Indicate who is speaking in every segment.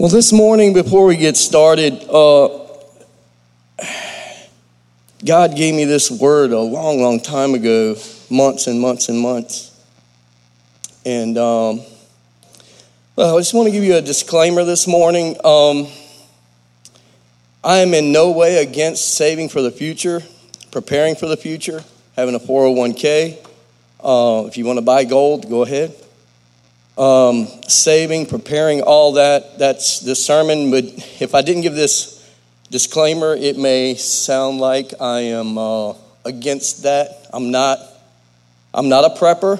Speaker 1: Well, this morning, before we get started, uh, God gave me this word a long, long time ago, months and months and months. And um, well, I just want to give you a disclaimer this morning. Um, I am in no way against saving for the future, preparing for the future, having a 401k. Uh, if you want to buy gold, go ahead um, saving, preparing, all that. That's the sermon. But if I didn't give this disclaimer, it may sound like I am uh, against that. I'm not. I'm not a prepper.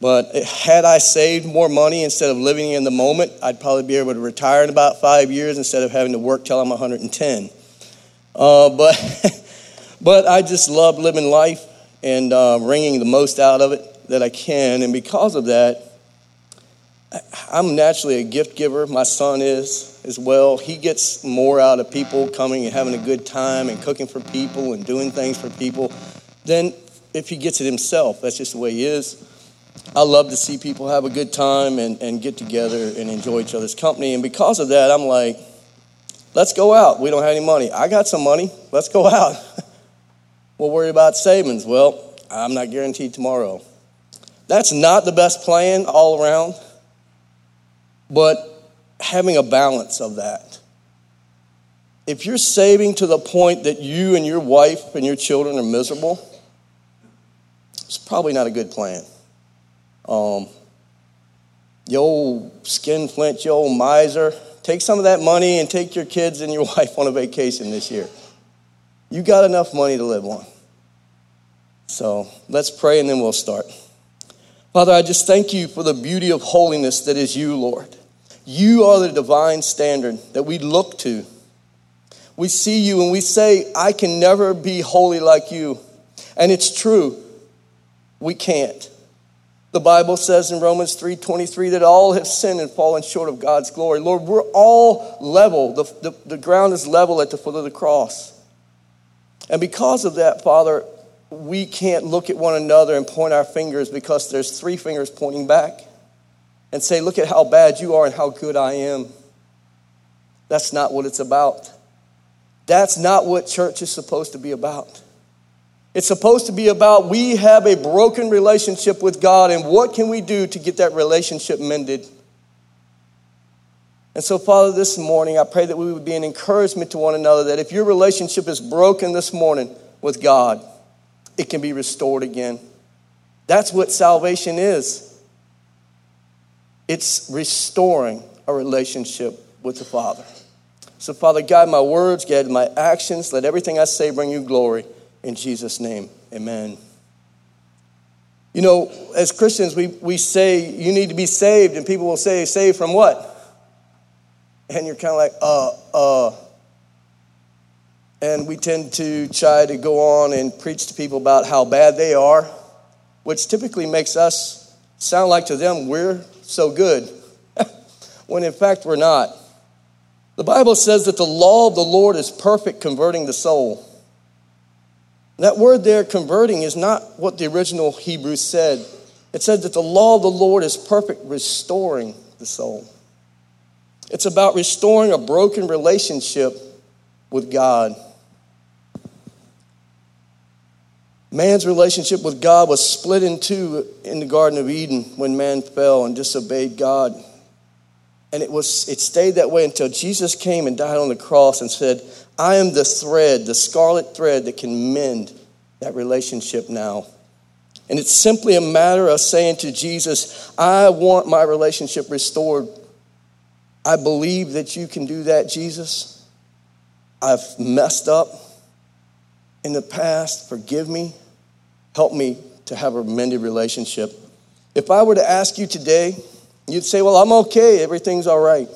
Speaker 1: But had I saved more money instead of living in the moment, I'd probably be able to retire in about five years instead of having to work till I'm 110. Uh, but, but I just love living life and uh, wringing the most out of it that I can. And because of that, I'm naturally a gift giver. My son is as well. He gets more out of people coming and having a good time and cooking for people and doing things for people than if he gets it himself. That's just the way he is. I love to see people have a good time and, and get together and enjoy each other's company. And because of that, I'm like, let's go out. We don't have any money. I got some money. Let's go out. we'll worry about savings. Well, I'm not guaranteed tomorrow. That's not the best plan all around but having a balance of that. If you're saving to the point that you and your wife and your children are miserable, it's probably not a good plan. Um, you old skinflint, you old miser, take some of that money and take your kids and your wife on a vacation this year. You got enough money to live on. So let's pray and then we'll start. Father, I just thank you for the beauty of holiness that is you, Lord. You are the divine standard that we look to. We see you and we say, I can never be holy like you. And it's true. We can't. The Bible says in Romans 3:23 that all have sinned and fallen short of God's glory. Lord, we're all level. The, the, the ground is level at the foot of the cross. And because of that, Father, we can't look at one another and point our fingers because there's three fingers pointing back and say, Look at how bad you are and how good I am. That's not what it's about. That's not what church is supposed to be about. It's supposed to be about we have a broken relationship with God, and what can we do to get that relationship mended? And so, Father, this morning, I pray that we would be an encouragement to one another that if your relationship is broken this morning with God, it can be restored again. That's what salvation is. It's restoring a relationship with the Father. So, Father, guide my words, guide my actions. Let everything I say bring you glory. In Jesus' name, amen. You know, as Christians, we, we say you need to be saved, and people will say, saved from what? And you're kind of like, uh, uh. And we tend to try to go on and preach to people about how bad they are, which typically makes us sound like to them we're so good, when in fact we're not. The Bible says that the law of the Lord is perfect, converting the soul. That word there, converting, is not what the original Hebrew said. It said that the law of the Lord is perfect, restoring the soul. It's about restoring a broken relationship with God. Man's relationship with God was split in two in the Garden of Eden when man fell and disobeyed God. And it, was, it stayed that way until Jesus came and died on the cross and said, I am the thread, the scarlet thread that can mend that relationship now. And it's simply a matter of saying to Jesus, I want my relationship restored. I believe that you can do that, Jesus. I've messed up in the past. Forgive me. Help me to have a mended relationship. If I were to ask you today, you'd say, Well, I'm okay, everything's all right.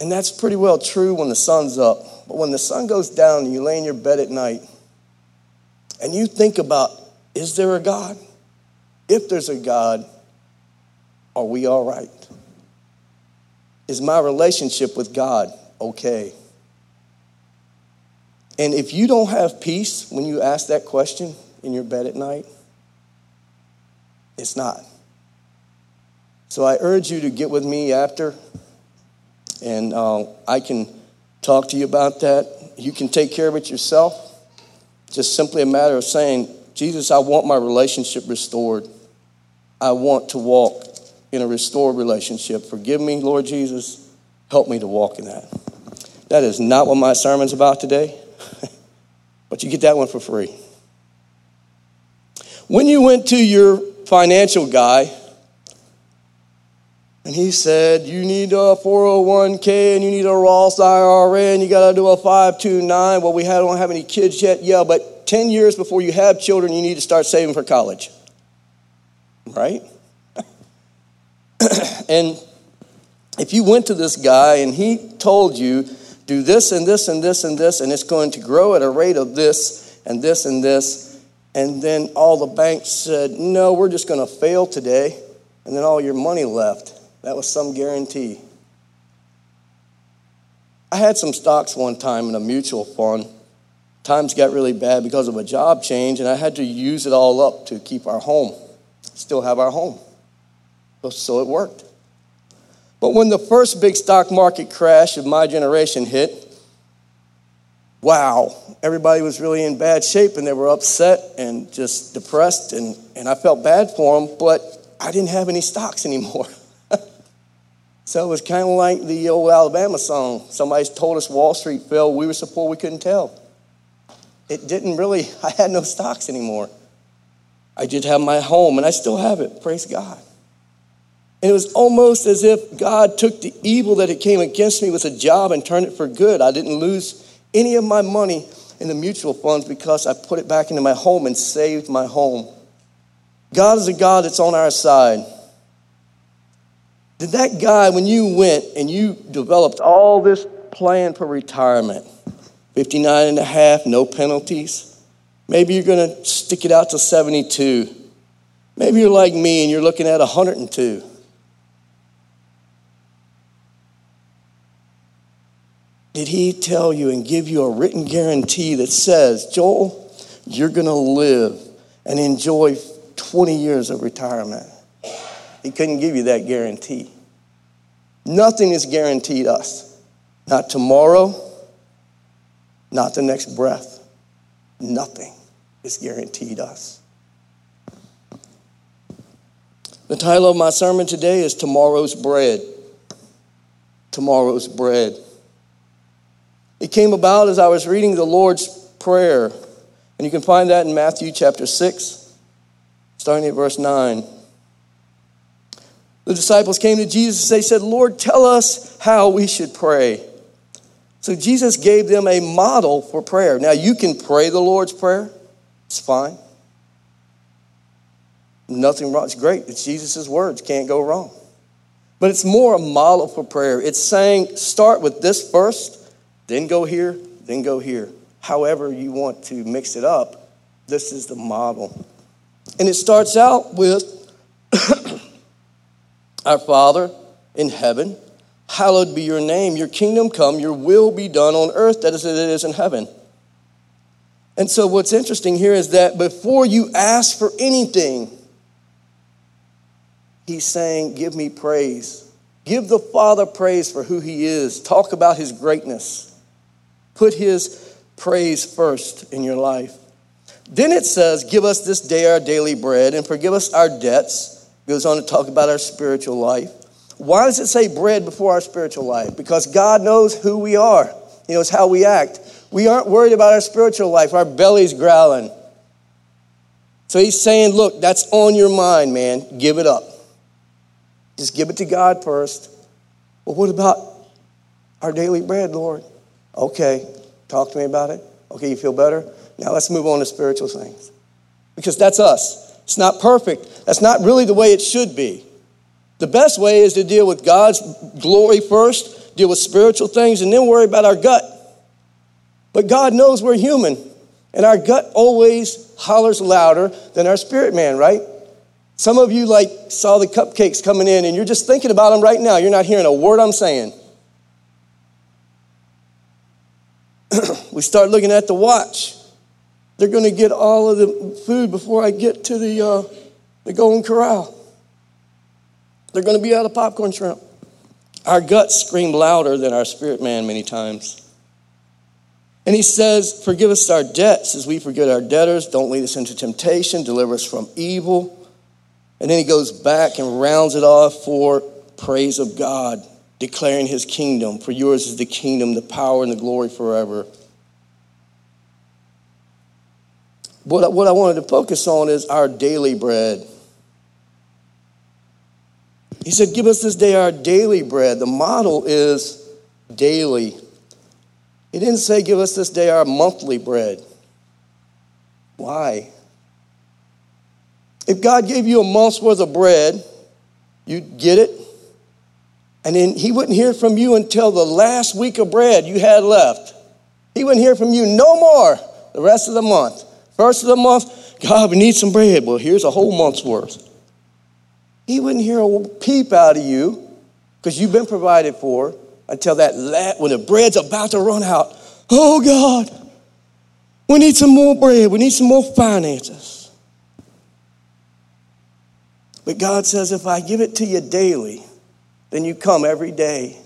Speaker 1: And that's pretty well true when the sun's up. But when the sun goes down and you lay in your bed at night and you think about, is there a God? If there's a God, are we all right? Is my relationship with God okay? And if you don't have peace when you ask that question in your bed at night, it's not. So I urge you to get with me after, and uh, I can talk to you about that. You can take care of it yourself. Just simply a matter of saying, Jesus, I want my relationship restored. I want to walk in a restored relationship. Forgive me, Lord Jesus. Help me to walk in that. That is not what my sermon's about today, but you get that one for free. When you went to your financial guy and he said, You need a 401k and you need a Roth IRA and you got to do a 529. Well, we don't have any kids yet. Yeah, but 10 years before you have children, you need to start saving for college. Right? and if you went to this guy and he told you, do this and this and this and this, and it's going to grow at a rate of this and this and this, and then all the banks said, No, we're just going to fail today. And then all your money left. That was some guarantee. I had some stocks one time in a mutual fund. Times got really bad because of a job change, and I had to use it all up to keep our home. Still have our home. So it worked. But when the first big stock market crash of my generation hit, wow, everybody was really in bad shape and they were upset and just depressed. And, and I felt bad for them, but I didn't have any stocks anymore. so it was kind of like the old Alabama song. Somebody told us Wall Street fell. We were so poor we couldn't tell. It didn't really, I had no stocks anymore. I did have my home and I still have it. Praise God. And it was almost as if God took the evil that had came against me with a job and turned it for good. I didn't lose any of my money in the mutual funds because I put it back into my home and saved my home. God is a God that's on our side. Did that guy, when you went and you developed all this plan for retirement, 59 and a half, no penalties, maybe you're going to stick it out to 72. Maybe you're like me and you're looking at 102. Did he tell you and give you a written guarantee that says, Joel, you're going to live and enjoy 20 years of retirement? He couldn't give you that guarantee. Nothing is guaranteed us. Not tomorrow, not the next breath. Nothing is guaranteed us. The title of my sermon today is Tomorrow's Bread. Tomorrow's Bread. It came about as I was reading the Lord's Prayer. And you can find that in Matthew chapter 6, starting at verse 9. The disciples came to Jesus. They said, Lord, tell us how we should pray. So Jesus gave them a model for prayer. Now, you can pray the Lord's Prayer, it's fine. Nothing wrong. It's great. It's Jesus' words. Can't go wrong. But it's more a model for prayer. It's saying, start with this first then go here, then go here. However, you want to mix it up, this is the model. And it starts out with Our Father in heaven, hallowed be your name, your kingdom come, your will be done on earth as it is in heaven. And so, what's interesting here is that before you ask for anything, he's saying, Give me praise. Give the Father praise for who he is. Talk about his greatness. Put his praise first in your life. Then it says, Give us this day our daily bread and forgive us our debts. Goes on to talk about our spiritual life. Why does it say bread before our spiritual life? Because God knows who we are, He knows how we act. We aren't worried about our spiritual life, our belly's growling. So He's saying, Look, that's on your mind, man. Give it up. Just give it to God first. Well, what about our daily bread, Lord? Okay, talk to me about it. Okay, you feel better? Now let's move on to spiritual things. Because that's us. It's not perfect. That's not really the way it should be. The best way is to deal with God's glory first, deal with spiritual things, and then worry about our gut. But God knows we're human, and our gut always hollers louder than our spirit man, right? Some of you like saw the cupcakes coming in and you're just thinking about them right now. You're not hearing a word I'm saying. We start looking at the watch. They're going to get all of the food before I get to the, uh, the Golden Corral. They're going to be out of popcorn shrimp. Our guts scream louder than our spirit man many times. And he says, Forgive us our debts as we forget our debtors. Don't lead us into temptation. Deliver us from evil. And then he goes back and rounds it off for praise of God, declaring his kingdom. For yours is the kingdom, the power, and the glory forever. What, what I wanted to focus on is our daily bread. He said, Give us this day our daily bread. The model is daily. He didn't say, Give us this day our monthly bread. Why? If God gave you a month's worth of bread, you'd get it, and then He wouldn't hear from you until the last week of bread you had left. He wouldn't hear from you no more the rest of the month. First of the month, God, we need some bread. Well, here's a whole month's worth. He wouldn't hear a peep out of you because you've been provided for until that la- when the bread's about to run out. Oh God, we need some more bread. We need some more finances. But God says, if I give it to you daily, then you come every day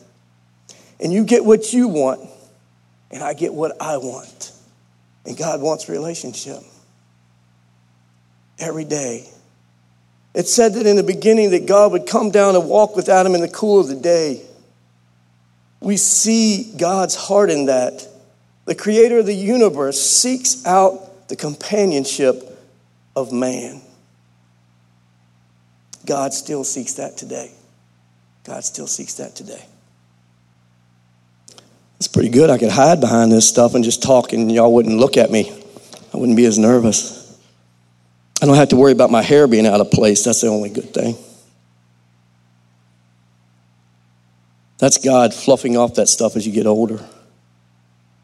Speaker 1: and you get what you want, and I get what I want. And God wants relationship every day. It said that in the beginning that God would come down and walk with Adam in the cool of the day. We see God's heart in that. The creator of the universe seeks out the companionship of man. God still seeks that today. God still seeks that today. It's pretty good. I could hide behind this stuff and just talk, and y'all wouldn't look at me. I wouldn't be as nervous. I don't have to worry about my hair being out of place. That's the only good thing. That's God fluffing off that stuff as you get older.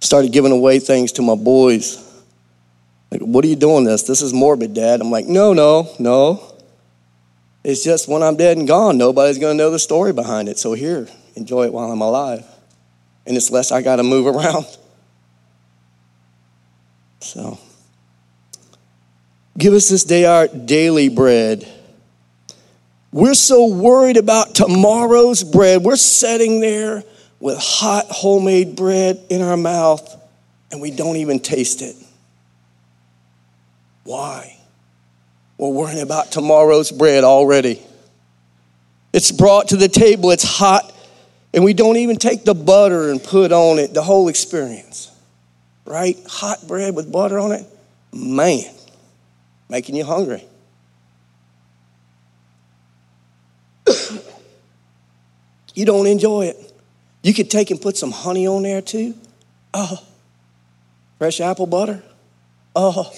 Speaker 1: Started giving away things to my boys. Like, what are you doing this? This is morbid, Dad. I'm like, no, no, no. It's just when I'm dead and gone, nobody's going to know the story behind it. So here, enjoy it while I'm alive. And it's less I got to move around. So. Give us this day our daily bread. We're so worried about tomorrow's bread. We're sitting there with hot homemade bread in our mouth and we don't even taste it. Why? We're worrying about tomorrow's bread already. It's brought to the table, it's hot, and we don't even take the butter and put on it the whole experience. Right? Hot bread with butter on it. Man, making you hungry. you don't enjoy it. You could take and put some honey on there too. Oh, fresh apple butter. Oh,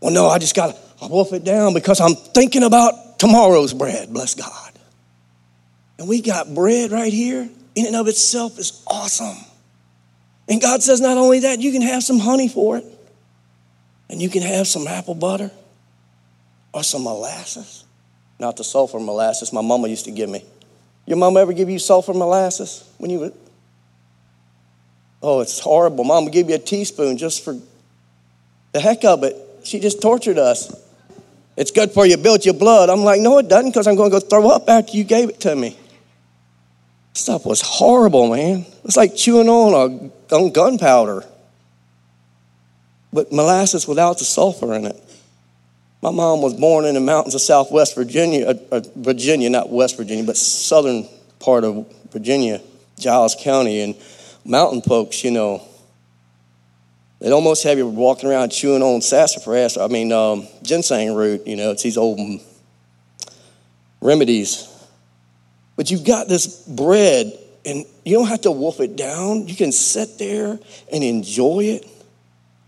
Speaker 1: well, no, I just got to wolf it down because I'm thinking about tomorrow's bread, bless God. And we got bread right here, in and of itself is awesome. And God says, not only that, you can have some honey for it and you can have some apple butter or some molasses. Not the sulfur molasses my mama used to give me. Your mama ever give you sulfur molasses when you were? Oh, it's horrible. Mama give you a teaspoon just for the heck of it. She just tortured us. It's good for you, build your blood. I'm like, no, it doesn't, because I'm going to go throw up after you gave it to me. Stuff was horrible, man. It's like chewing on a on gunpowder but molasses without the sulfur in it. My mom was born in the mountains of southwest Virginia, uh, uh, Virginia, not West Virginia, but southern part of Virginia, Giles County. And mountain folks, you know, they'd almost have you walking around chewing on sassafras, I mean, um, ginseng root, you know, it's these old remedies. But you've got this bread, and you don't have to wolf it down. You can sit there and enjoy it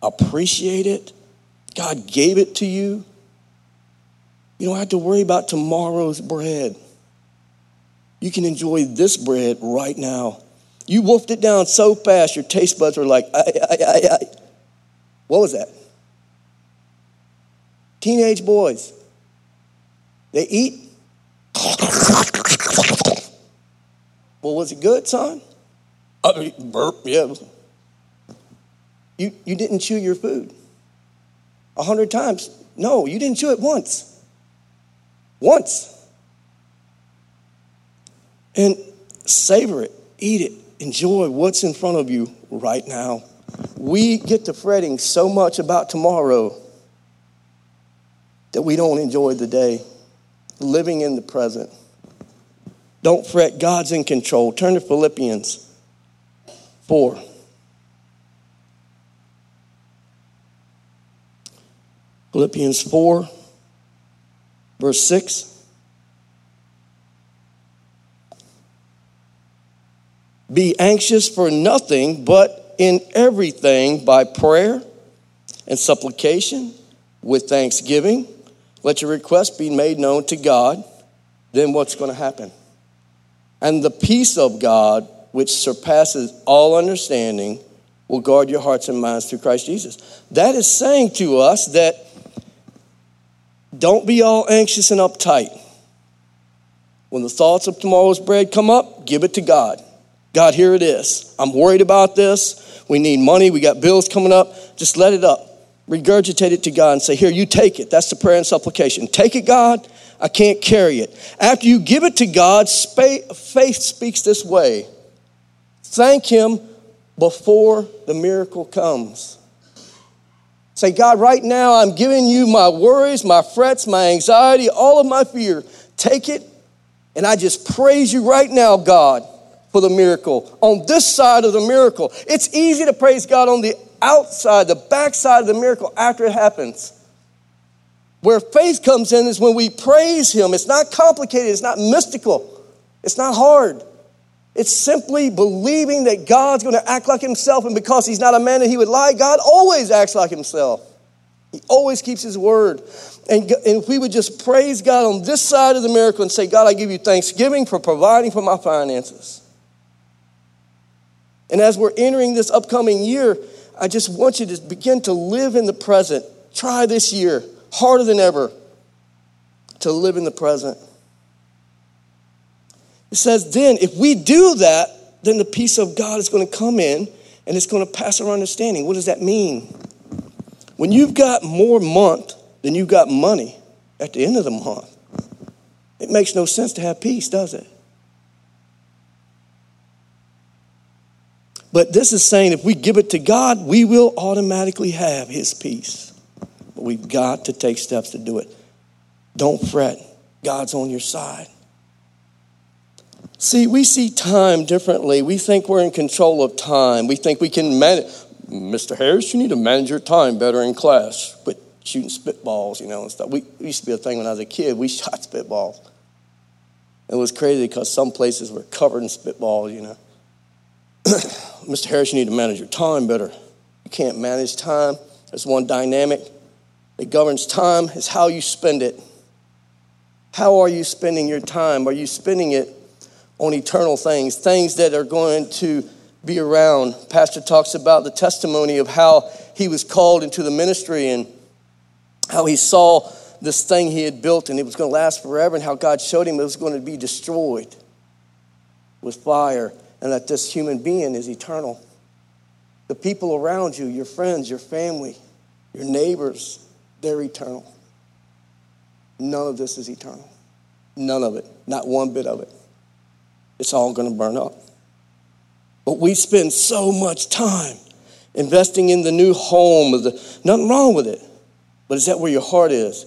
Speaker 1: appreciate it. God gave it to you. You don't have to worry about tomorrow's bread. You can enjoy this bread right now. You wolfed it down so fast, your taste buds were like, ay, ay, ay. What was that? Teenage boys. They eat. Well, was it good, son? Uh, burp, yeah. You, you didn't chew your food. A hundred times. No, you didn't chew it once. Once. and savor it, eat it, enjoy what's in front of you right now. We get to fretting so much about tomorrow that we don't enjoy the day, living in the present. Don't fret, God's in control. Turn to Philippians 4. Philippians 4, verse 6. Be anxious for nothing, but in everything by prayer and supplication with thanksgiving. Let your requests be made known to God. Then what's going to happen? And the peace of God, which surpasses all understanding, will guard your hearts and minds through Christ Jesus. That is saying to us that don't be all anxious and uptight. When the thoughts of tomorrow's bread come up, give it to God. God, here it is. I'm worried about this. We need money. We got bills coming up. Just let it up. Regurgitate it to God and say, Here, you take it. That's the prayer and supplication. Take it, God. I can't carry it. After you give it to God, faith speaks this way thank Him before the miracle comes. Say, God, right now I'm giving you my worries, my frets, my anxiety, all of my fear. Take it, and I just praise you right now, God for the miracle, on this side of the miracle. It's easy to praise God on the outside, the backside of the miracle after it happens. Where faith comes in is when we praise Him. It's not complicated, it's not mystical, it's not hard. It's simply believing that God's going to act like Himself, and because He's not a man that He would lie, God always acts like Himself. He always keeps His word. And, and if we would just praise God on this side of the miracle and say, God, I give you thanksgiving for providing for my finances. And as we're entering this upcoming year, I just want you to begin to live in the present. Try this year, harder than ever, to live in the present. It says, then, if we do that, then the peace of God is going to come in and it's going to pass our understanding. What does that mean? When you've got more month than you've got money at the end of the month, it makes no sense to have peace, does it? But this is saying if we give it to God, we will automatically have His peace. But we've got to take steps to do it. Don't fret, God's on your side. See, we see time differently. We think we're in control of time. We think we can manage. Mr. Harris, you need to manage your time better in class. Quit shooting spitballs, you know, and stuff. We used to be a thing when I was a kid. We shot spitballs. It was crazy because some places were covered in spitballs, you know. Mr. Harris, you need to manage your time better. You can't manage time. There's one dynamic that governs time is how you spend it. How are you spending your time? Are you spending it on eternal things, things that are going to be around? Pastor talks about the testimony of how he was called into the ministry and how he saw this thing he had built and it was going to last forever, and how God showed him it was going to be destroyed with fire and that this human being is eternal. The people around you, your friends, your family, your neighbors, they're eternal. None of this is eternal. None of it. Not one bit of it. It's all going to burn up. But we spend so much time investing in the new home. The, nothing wrong with it. But is that where your heart is?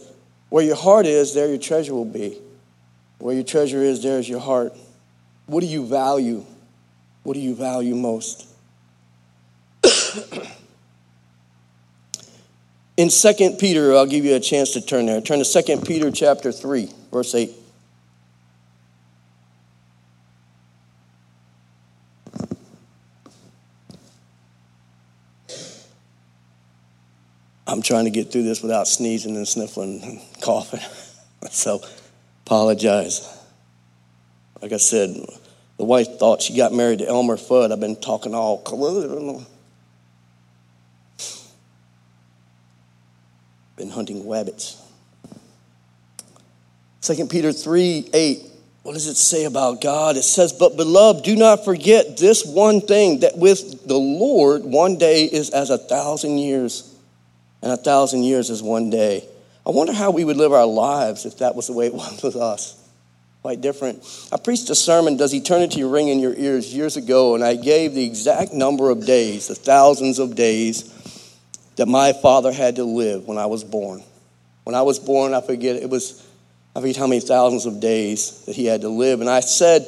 Speaker 1: Where your heart is, there your treasure will be. Where your treasure is, there is your heart. What do you value? What do you value most? In 2 Peter, I'll give you a chance to turn there. Turn to 2 Peter chapter 3, verse 8. I'm trying to get through this without sneezing and sniffling and coughing. so apologize. Like I said, the wife thought she got married to Elmer Fudd. I've been talking all. Been hunting wabbits. 2 Peter 3 8. What does it say about God? It says, But beloved, do not forget this one thing that with the Lord, one day is as a thousand years, and a thousand years is one day. I wonder how we would live our lives if that was the way it was with us. quite different. I preached a sermon, Does Eternity Ring in Your Ears, years ago, and I gave the exact number of days, the thousands of days that my father had to live when I was born. When I was born, I forget, it was, I forget how many thousands of days that he had to live. And I said,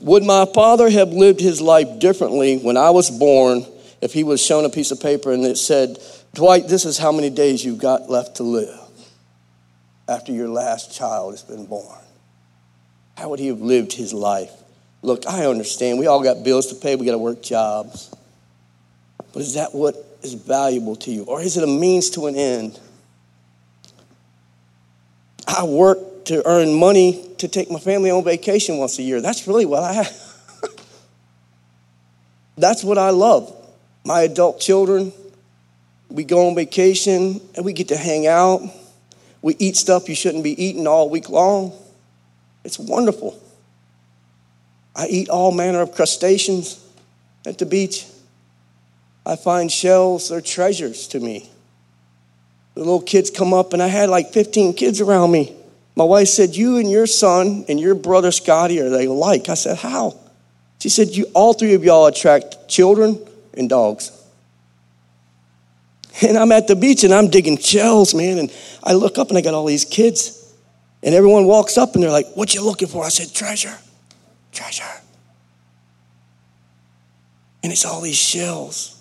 Speaker 1: Would my father have lived his life differently when I was born if he was shown a piece of paper and it said, Dwight, this is how many days you've got left to live after your last child has been born? How would he have lived his life? Look, I understand. We all got bills to pay, we got to work jobs. But is that what is valuable to you? Or is it a means to an end? I work to earn money to take my family on vacation once a year. That's really what I have. That's what I love. My adult children, we go on vacation and we get to hang out. We eat stuff you shouldn't be eating all week long. It's wonderful. I eat all manner of crustaceans at the beach. I find shells, they're treasures to me. The little kids come up, and I had like 15 kids around me. My wife said, You and your son and your brother Scotty are they alike? I said, How? She said, You all three of y'all attract children and dogs. And I'm at the beach and I'm digging shells, man. And I look up and I got all these kids. And everyone walks up and they're like, What you looking for? I said, Treasure, treasure. And it's all these shells.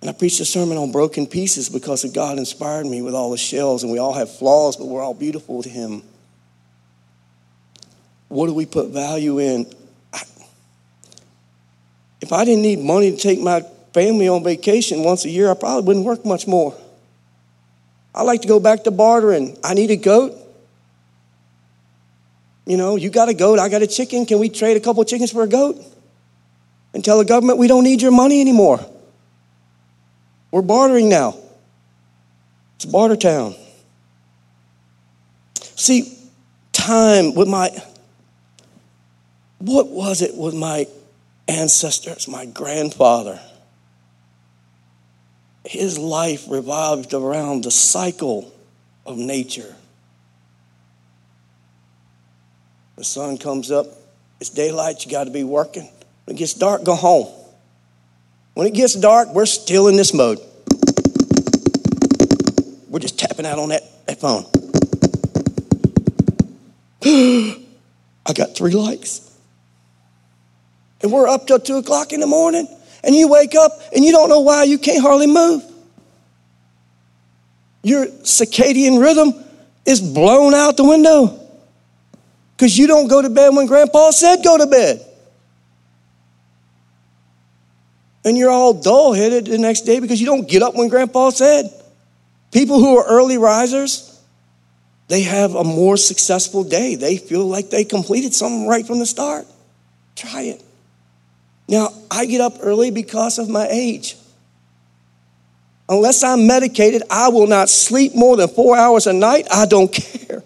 Speaker 1: And I preached a sermon on broken pieces because God inspired me with all the shells, and we all have flaws, but we're all beautiful to Him. What do we put value in? If I didn't need money to take my family on vacation once a year, I probably wouldn't work much more. I like to go back to bartering. I need a goat. You know, you got a goat, I got a chicken. Can we trade a couple chickens for a goat? And tell the government we don't need your money anymore. We're bartering now. It's barter town. See, time with my, what was it with my ancestors, my grandfather? His life revolved around the cycle of nature. The sun comes up, it's daylight, you got to be working. When it gets dark, go home. When it gets dark, we're still in this mode. We're just tapping out on that, that phone. I got three likes. And we're up till two o'clock in the morning, and you wake up and you don't know why you can't hardly move. Your circadian rhythm is blown out the window because you don't go to bed when grandpa said go to bed. And you're all dull headed the next day because you don't get up when grandpa said. People who are early risers, they have a more successful day. They feel like they completed something right from the start. Try it. Now, I get up early because of my age. Unless I'm medicated, I will not sleep more than four hours a night. I don't care.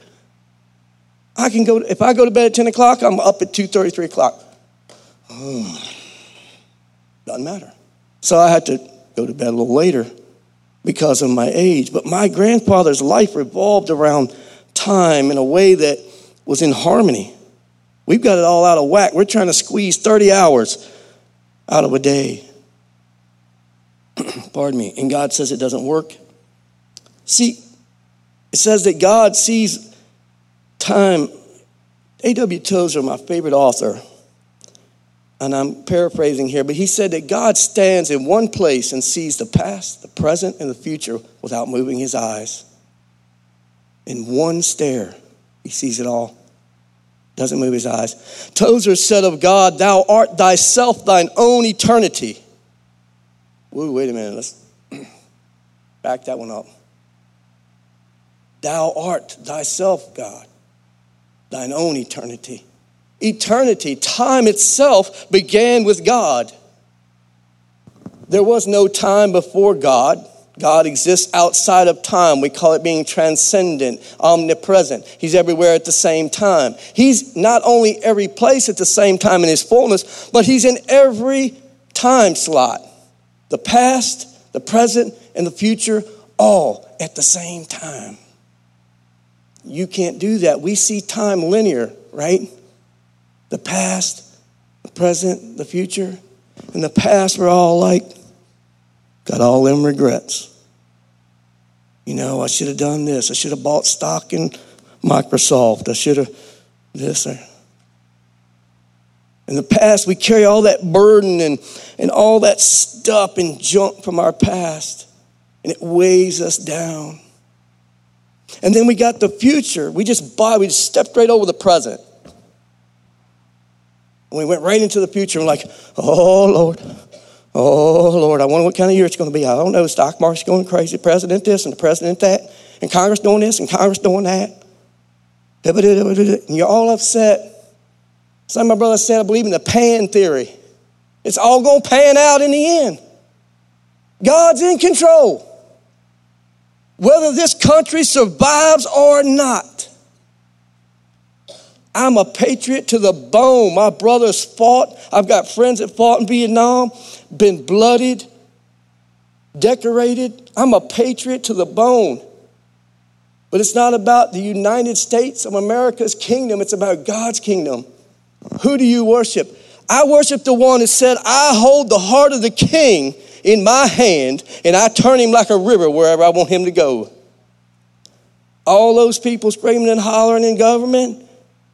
Speaker 1: I can go, if I go to bed at 10 o'clock, I'm up at 2.30, 3 o'clock. Oh. Doesn't matter. So I had to go to bed a little later because of my age. But my grandfather's life revolved around time in a way that was in harmony. We've got it all out of whack. We're trying to squeeze 30 hours out of a day. Pardon me. And God says it doesn't work. See, it says that God sees time. A.W. Tozer, my favorite author, and I'm paraphrasing here, but he said that God stands in one place and sees the past, the present, and the future without moving his eyes. In one stare, he sees it all. Doesn't move his eyes. Tozer said of God, Thou art thyself thine own eternity. Woo, wait a minute. Let's back that one up. Thou art thyself, God, thine own eternity eternity, time itself began with God. There was no time before God. God exists outside of time. We call it being transcendent, omnipresent. He's everywhere at the same time. He's not only every place at the same time in his fullness, but he's in every time slot the past, the present, and the future, all at the same time. You can't do that. We see time linear right? The past, the present, the future. In the past, we're all like, got all them regrets. You know, I should have done this. I should have bought stock in Microsoft. I should have this. Or. In the past, we carry all that burden and, and all that stuff and junk from our past, and it weighs us down. And then we got the future. We just buy, we just stepped right over the present. And we went right into the future and like, oh Lord, oh Lord, I wonder what kind of year it's going to be. I don't know. Stock market's going crazy. President this and the president that, and Congress doing this and Congress doing that. And you're all upset. Some of my brothers said, I believe in the pan theory. It's all going to pan out in the end. God's in control. Whether this country survives or not. I'm a patriot to the bone. My brothers fought. I've got friends that fought in Vietnam, been bloodied, decorated. I'm a patriot to the bone. But it's not about the United States of America's kingdom, it's about God's kingdom. Who do you worship? I worship the one that said, I hold the heart of the king in my hand and I turn him like a river wherever I want him to go. All those people screaming and hollering in government,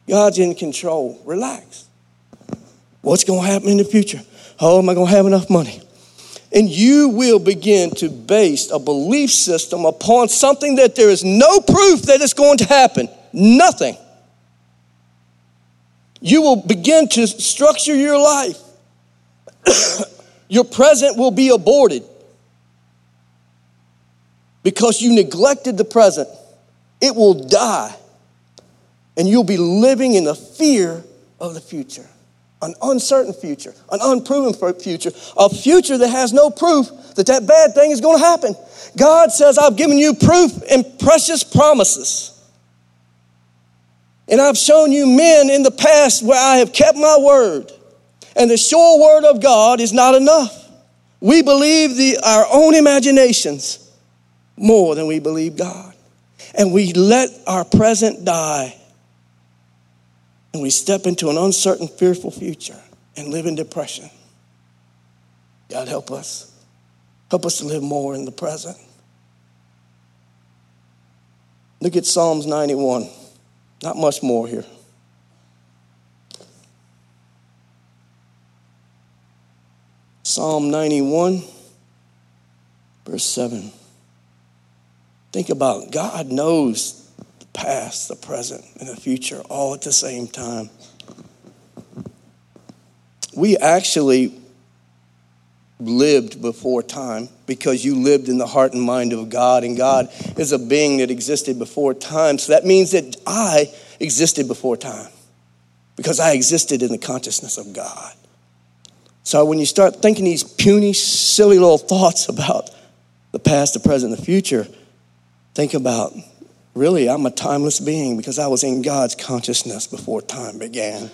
Speaker 1: God's in control. Relax. What's going to happen in the future? Oh, am I going to have enough money? And you will begin to base a belief system upon something that there is no proof that it's going to happen. Nothing. You will begin to structure your life. your present will be aborted because you neglected the present. It will die and you'll be living in the fear of the future an uncertain future, an unproven future, a future that has no proof that that bad thing is going to happen. God says, I've given you proof and precious promises. And I've shown you men in the past where I have kept my word. And the sure word of God is not enough. We believe the, our own imaginations more than we believe God. And we let our present die and we step into an uncertain, fearful future and live in depression. God, help us. Help us to live more in the present. Look at Psalms 91. Not much more here. Psalm 91, verse 7. Think about God knows past, the present, and the future all at the same time. We actually lived before time because you lived in the heart and mind of God, and God is a being that existed before time. So that means that I existed before time because I existed in the consciousness of God. So when you start thinking these puny, silly little thoughts about the past, the present, the future, think about really, I'm a timeless being because I was in God's consciousness before time began.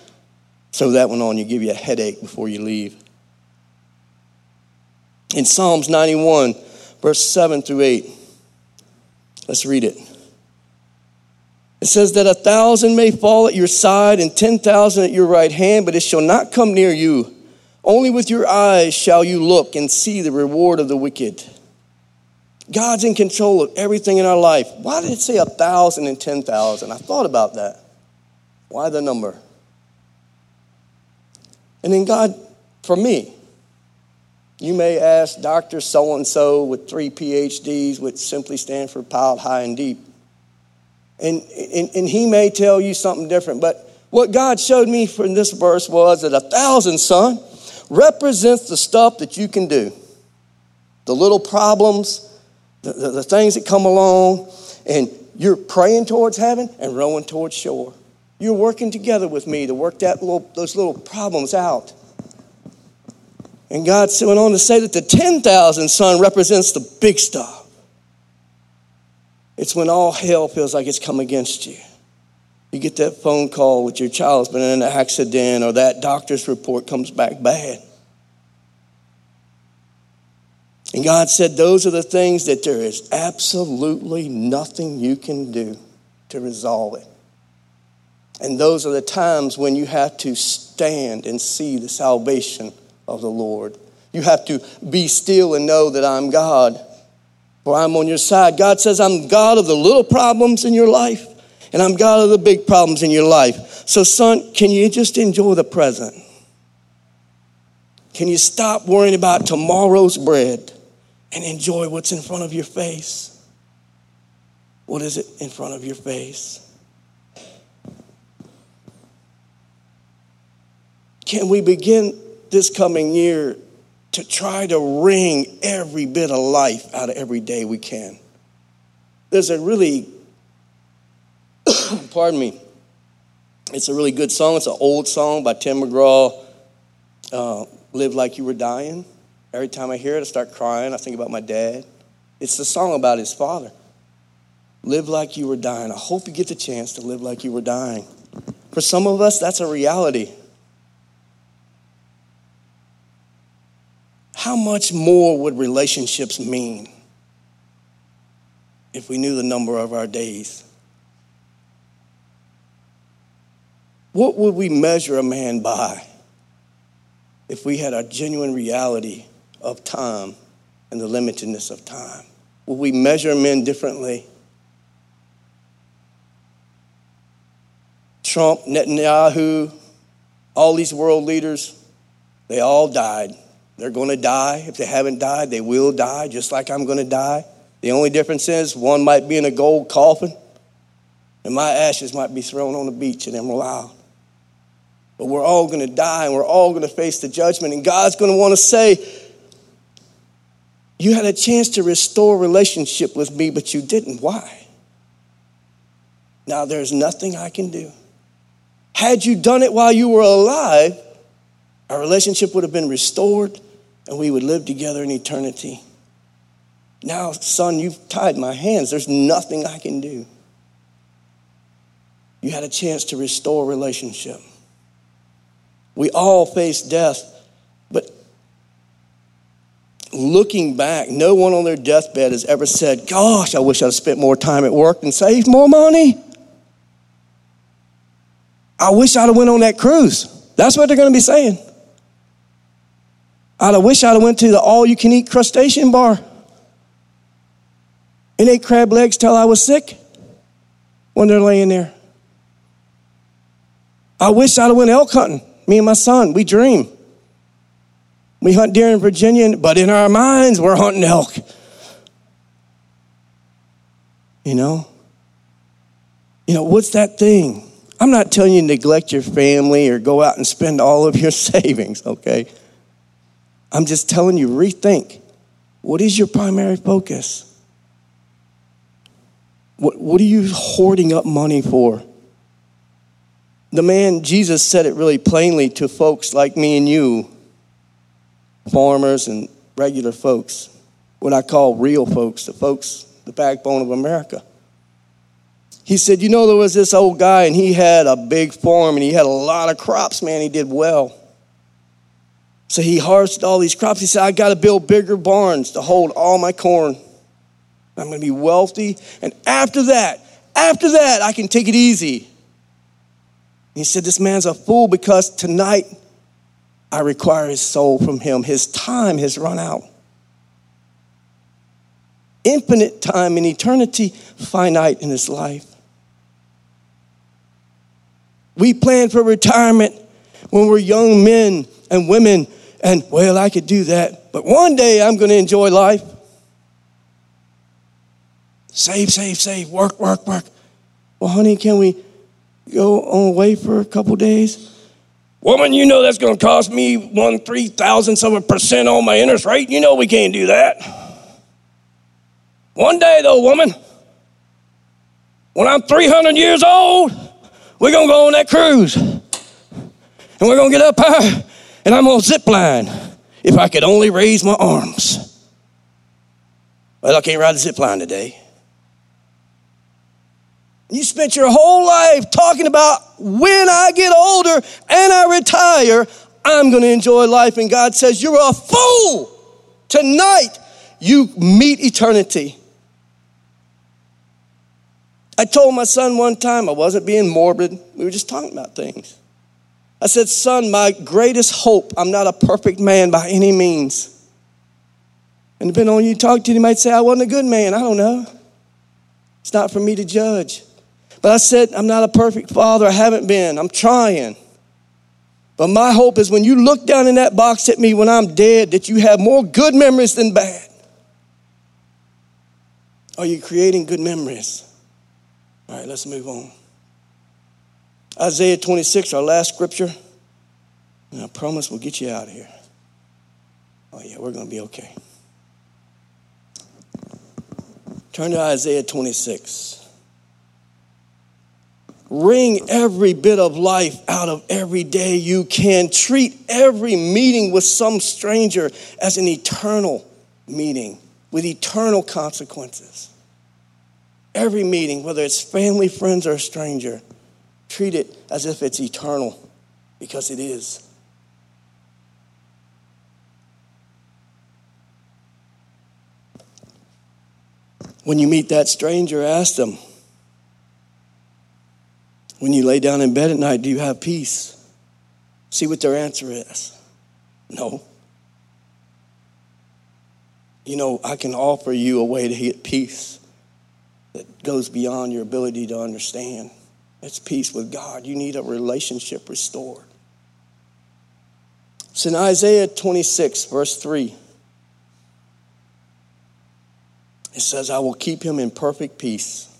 Speaker 1: So that went on, you give you a headache before you leave. In Psalms 91, verse 7 through 8, let's read it. It says that a thousand may fall at your side and 10,000 at your right hand, but it shall not come near you. Only with your eyes shall you look and see the reward of the wicked. God's in control of everything in our life. Why did it say a thousand and ten thousand? I thought about that. Why the number? And then God, for me, you may ask Dr. So and so with three PhDs, which simply stand for piled high and deep. And, and, and he may tell you something different. But what God showed me from this verse was that a thousand, son, represents the stuff that you can do. The little problems, the, the, things that come along, and you're praying towards heaven and rowing towards shore. You're working together with me to work that little, those little problems out. And God went on to say that the 10,000 son represents the big stuff. It's when all hell feels like it's come against you. You get that phone call with your child's been in an accident or that doctor's report comes back bad. And God said, Those are the things that there is absolutely nothing you can do to resolve it. And those are the times when you have to stand and see the salvation of the Lord. You have to be still and know that I'm God, for I'm on your side. God says, I'm God of the little problems in your life, and I'm God of the big problems in your life. So, son, can you just enjoy the present? Can you stop worrying about tomorrow's bread and enjoy what's in front of your face? What is it in front of your face? Can we begin this coming year to try to wring every bit of life out of every day we can? There's a really, pardon me, it's a really good song. It's an old song by Tim McGraw, uh, Live Like You Were Dying. Every time I hear it, I start crying. I think about my dad. It's the song about his father. Live like you were dying. I hope you get the chance to live like you were dying. For some of us, that's a reality. How much more would relationships mean if we knew the number of our days? What would we measure a man by if we had a genuine reality of time and the limitedness of time? Will we measure men differently? Trump, Netanyahu, all these world leaders, they all died. They're going to die. If they haven't died, they will die, just like I'm going to die. The only difference is one might be in a gold coffin, and my ashes might be thrown on the beach in Emerald Isle. But we're all going to die, and we're all going to face the judgment, and God's going to want to say, You had a chance to restore relationship with me, but you didn't. Why? Now there's nothing I can do. Had you done it while you were alive, our relationship would have been restored and we would live together in eternity. Now, son, you've tied my hands. There's nothing I can do. You had a chance to restore relationship. We all face death, looking back, no one on their deathbed has ever said, Gosh, I wish I'd spent more time at work and saved more money. I wish I'd have went on that cruise. That's what they're going to be saying. I'd have wish I'd have went to the all-you-can-eat crustacean bar and ate crab legs till I was sick when they're laying there. I wish I'd have went elk hunting. Me and my son, we dream. We hunt deer in Virginia, but in our minds, we're hunting elk. You know? You know, what's that thing? I'm not telling you to neglect your family or go out and spend all of your savings, okay? I'm just telling you, rethink. What is your primary focus? What, what are you hoarding up money for? The man, Jesus said it really plainly to folks like me and you, farmers and regular folks, what I call real folks, the folks, the backbone of America. He said, You know, there was this old guy and he had a big farm and he had a lot of crops, man. He did well. So he harvested all these crops. He said, I got to build bigger barns to hold all my corn. I'm going to be wealthy. And after that, after that, I can take it easy. He said, This man's a fool because tonight I require his soul from him. His time has run out. Infinite time in eternity, finite in his life. We plan for retirement when we're young men and women, and well, I could do that, but one day I'm going to enjoy life. Save, save, save, work, work, work. Well, honey, can we go away for a couple days? Woman, you know that's going to cost me one three thousandths of a percent on my interest rate. You know we can't do that. One day, though, woman, when I'm 300 years old, we're going to go on that cruise. And we're going to get up high and I'm going to zip line if I could only raise my arms. Well, I can't ride the zip line today. You spent your whole life talking about when I get older and I retire, I'm going to enjoy life. And God says, You're a fool. Tonight, you meet eternity. I told my son one time, I wasn't being morbid, we were just talking about things. I said, Son, my greatest hope, I'm not a perfect man by any means. And depending on who you talk to, you might say, I wasn't a good man. I don't know. It's not for me to judge. But I said, I'm not a perfect father. I haven't been. I'm trying. But my hope is when you look down in that box at me when I'm dead, that you have more good memories than bad. Are you creating good memories? All right, let's move on. Isaiah 26, our last scripture. And I promise we'll get you out of here. Oh, yeah, we're going to be okay. Turn to Isaiah 26. Wring every bit of life out of every day you can. Treat every meeting with some stranger as an eternal meeting with eternal consequences. Every meeting, whether it's family, friends, or a stranger, treat it as if it's eternal because it is. When you meet that stranger, ask them, when you lay down in bed at night, do you have peace? See what their answer is. No. You know, I can offer you a way to get peace that goes beyond your ability to understand. It's peace with God. You need a relationship restored. It's in Isaiah 26, verse 3. It says, I will keep him in perfect peace,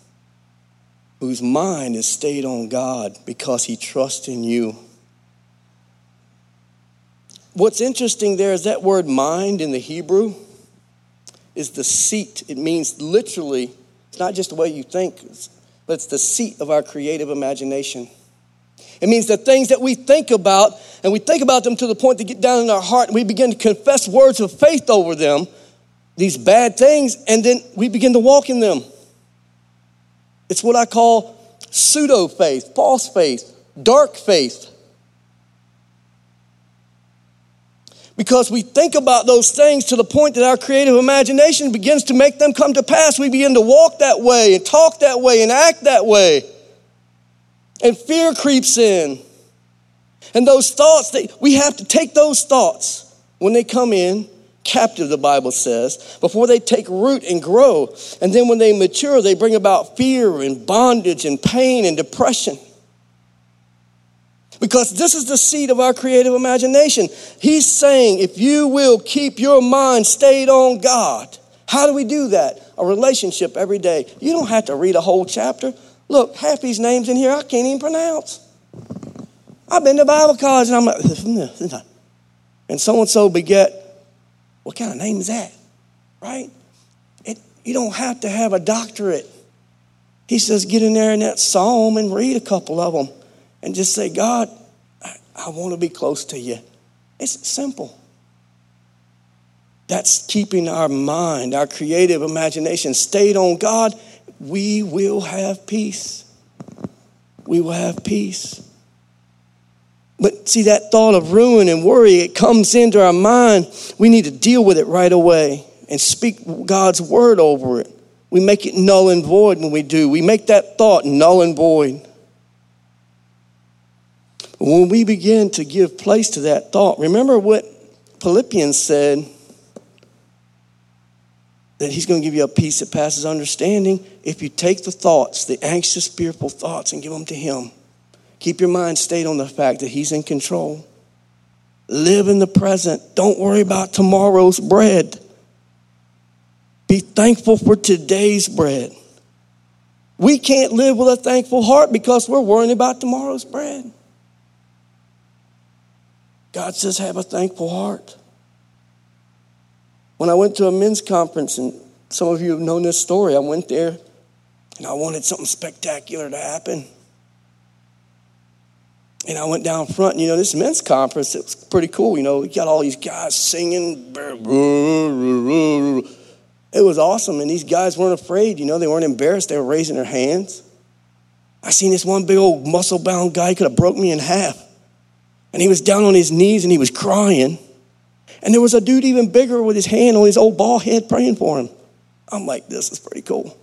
Speaker 1: whose mind is stayed on God because he trusts in you. What's interesting there is that word mind in the Hebrew is the seat. It means literally, it's not just the way you think, but it's the seat of our creative imagination. It means the things that we think about, and we think about them to the point they get down in our heart, and we begin to confess words of faith over them these bad things, and then we begin to walk in them. It's what I call pseudo faith, false faith, dark faith. Because we think about those things to the point that our creative imagination begins to make them come to pass. We begin to walk that way and talk that way and act that way. And fear creeps in. And those thoughts, that we have to take those thoughts when they come in captive, the Bible says, before they take root and grow. And then when they mature, they bring about fear and bondage and pain and depression. Because this is the seed of our creative imagination. He's saying, if you will keep your mind stayed on God, how do we do that? A relationship every day. You don't have to read a whole chapter. Look, half these names in here I can't even pronounce. I've been to Bible college and I'm like, and so and so beget what kind of name is that? Right? It, you don't have to have a doctorate. He says, get in there in that psalm and read a couple of them and just say, God, I, I want to be close to you. It's simple. That's keeping our mind, our creative imagination stayed on God. We will have peace. We will have peace. But see, that thought of ruin and worry, it comes into our mind. We need to deal with it right away and speak God's word over it. We make it null and void when we do. We make that thought null and void. When we begin to give place to that thought, remember what Philippians said that he's going to give you a peace that passes understanding if you take the thoughts, the anxious, fearful thoughts, and give them to him. Keep your mind stayed on the fact that He's in control. Live in the present. Don't worry about tomorrow's bread. Be thankful for today's bread. We can't live with a thankful heart because we're worrying about tomorrow's bread. God says, have a thankful heart. When I went to a men's conference, and some of you have known this story, I went there and I wanted something spectacular to happen. And I went down front, and you know, this men's conference, it was pretty cool. You know, we got all these guys singing. It was awesome. And these guys weren't afraid, you know, they weren't embarrassed. They were raising their hands. I seen this one big old muscle bound guy, could have broke me in half. And he was down on his knees and he was crying. And there was a dude even bigger with his hand on his old bald head praying for him. I'm like, this is pretty cool.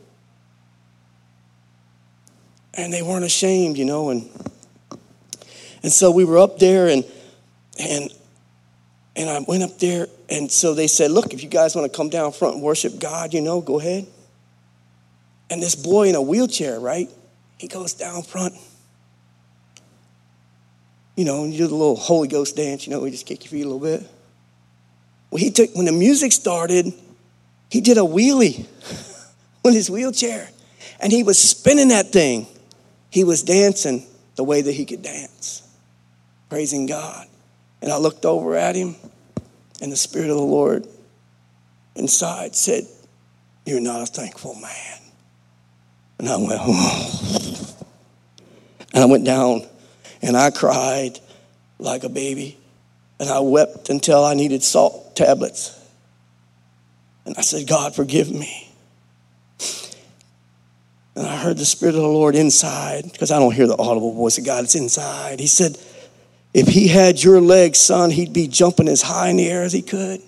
Speaker 1: and they weren't ashamed, you know. And and so we were up there, and and and I went up there, and so they said, "Look, if you guys want to come down front and worship God, you know, go ahead." And this boy in a wheelchair, right? He goes down front. You know, and you do the little Holy Ghost dance, you know, we just kick your feet a little bit. Well, he took when the music started, he did a wheelie with his wheelchair. And he was spinning that thing. He was dancing the way that he could dance, praising God. And I looked over at him, and the Spirit of the Lord inside said, You're not a thankful man. And I went, oh. And I went down and I cried like a baby. And I wept until I needed salt tablets. And I said, God, forgive me. And I heard the Spirit of the Lord inside, because I don't hear the audible voice of God, it's inside. He said, If he had your legs, son, he'd be jumping as high in the air as he could.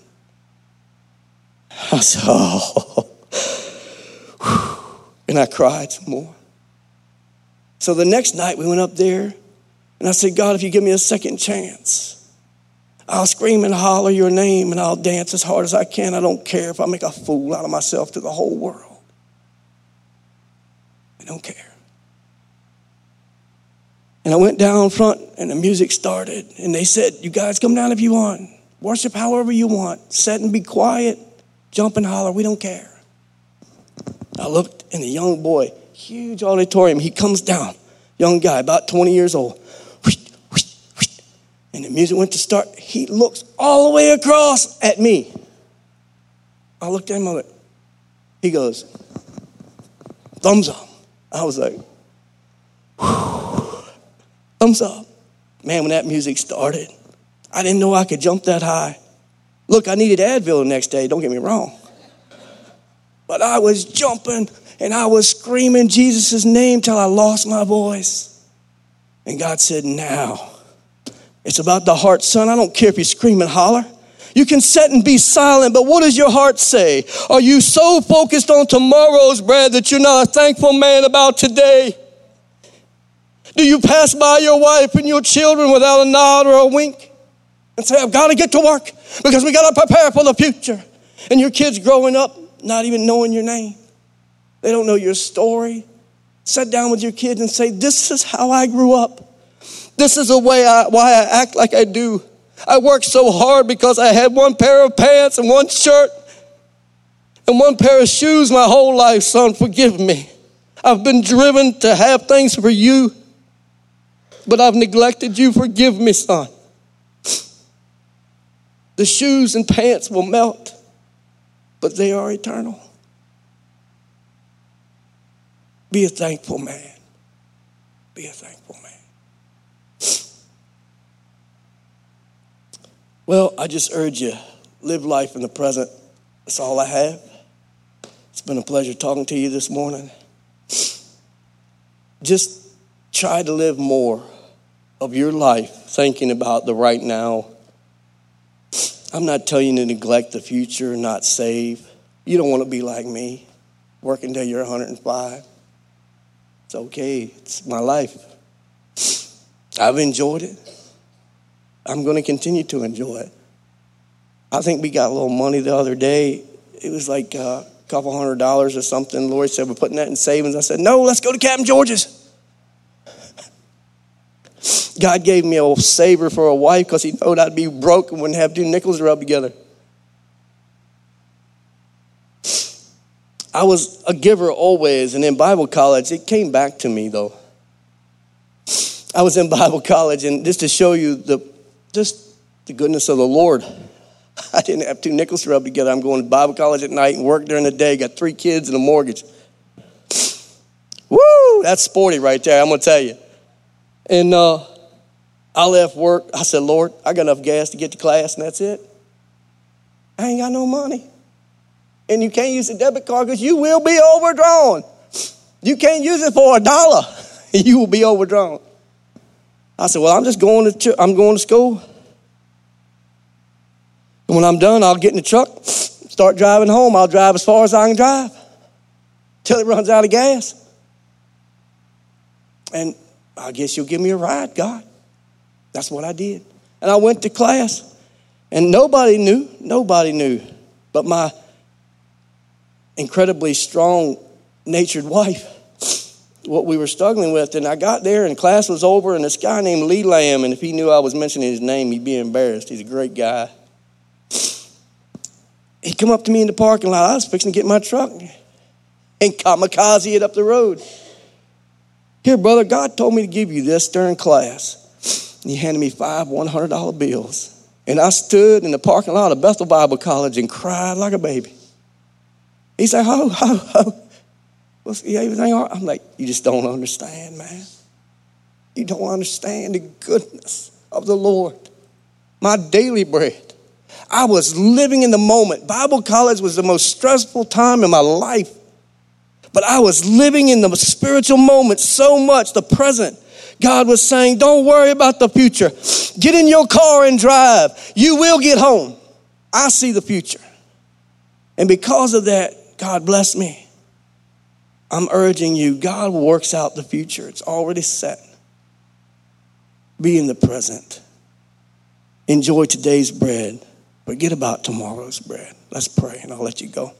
Speaker 1: I said, Oh. And I cried some more. So the next night we went up there, and I said, God, if you give me a second chance, I'll scream and holler your name and I'll dance as hard as I can. I don't care if I make a fool out of myself to the whole world I don't care. And I went down front and the music started. And they said, You guys come down if you want. Worship however you want. Sit and be quiet. Jump and holler. We don't care. I looked and the young boy, huge auditorium, he comes down. Young guy, about 20 years old. And the music went to start. He looks all the way across at me. I looked at him, and he goes, thumbs up. I was like, thumbs up. Man, when that music started, I didn't know I could jump that high. Look, I needed Advil the next day, don't get me wrong. But I was jumping and I was screaming Jesus' name till I lost my voice. And God said, Now, it's about the heart, son. I don't care if you scream and holler. You can sit and be silent, but what does your heart say? Are you so focused on tomorrow's bread that you're not a thankful man about today? Do you pass by your wife and your children without a nod or a wink and say, I've got to get to work because we got to prepare for the future? And your kids growing up not even knowing your name, they don't know your story. Sit down with your kids and say, This is how I grew up. This is the way I, why I act like I do. I worked so hard because I had one pair of pants and one shirt and one pair of shoes my whole life, son. Forgive me. I've been driven to have things for you, but I've neglected you. Forgive me, son. The shoes and pants will melt, but they are eternal. Be a thankful man. Be a thankful man. Well, I just urge you live life in the present. That's all I have. It's been a pleasure talking to you this morning. Just try to live more of your life thinking about the right now. I'm not telling you to neglect the future, not save. You don't want to be like me, working till you're 105. It's okay, it's my life. I've enjoyed it. I'm going to continue to enjoy it. I think we got a little money the other day. It was like a couple hundred dollars or something. Lori said, We're putting that in savings. I said, No, let's go to Captain George's. God gave me a saver for a wife because He knowed I'd be broke and wouldn't have two nickels to rub together. I was a giver always, and in Bible college, it came back to me though. I was in Bible college, and just to show you the just the goodness of the Lord. I didn't have two nickels to rub together. I'm going to Bible college at night and work during the day. Got three kids and a mortgage. Woo! That's sporty right there, I'm to tell you. And uh, I left work. I said, Lord, I got enough gas to get to class, and that's it. I ain't got no money. And you can't use a debit card because you will be overdrawn. You can't use it for a dollar. you will be overdrawn. I said, Well, I'm just going to, ch- I'm going to school. And when I'm done, I'll get in the truck, start driving home. I'll drive as far as I can drive till it runs out of gas. And I guess you'll give me a ride, God. That's what I did. And I went to class, and nobody knew, nobody knew, but my incredibly strong natured wife what we were struggling with. And I got there, and class was over, and this guy named Lee Lamb, and if he knew I was mentioning his name, he'd be embarrassed. He's a great guy. He come up to me in the parking lot. I was fixing to get my truck and kamikaze it up the road. Here, brother, God told me to give you this during class. And he handed me five $100 bills. And I stood in the parking lot of Bethel Bible College and cried like a baby. He said, How, how, how? Was everything all right? I'm like, You just don't understand, man. You don't understand the goodness of the Lord. My daily bread. I was living in the moment. Bible college was the most stressful time in my life. But I was living in the spiritual moment so much, the present. God was saying, Don't worry about the future. Get in your car and drive. You will get home. I see the future. And because of that, God bless me. I'm urging you, God works out the future, it's already set. Be in the present. Enjoy today's bread. Forget about tomorrow's bread. Let's pray, and I'll let you go.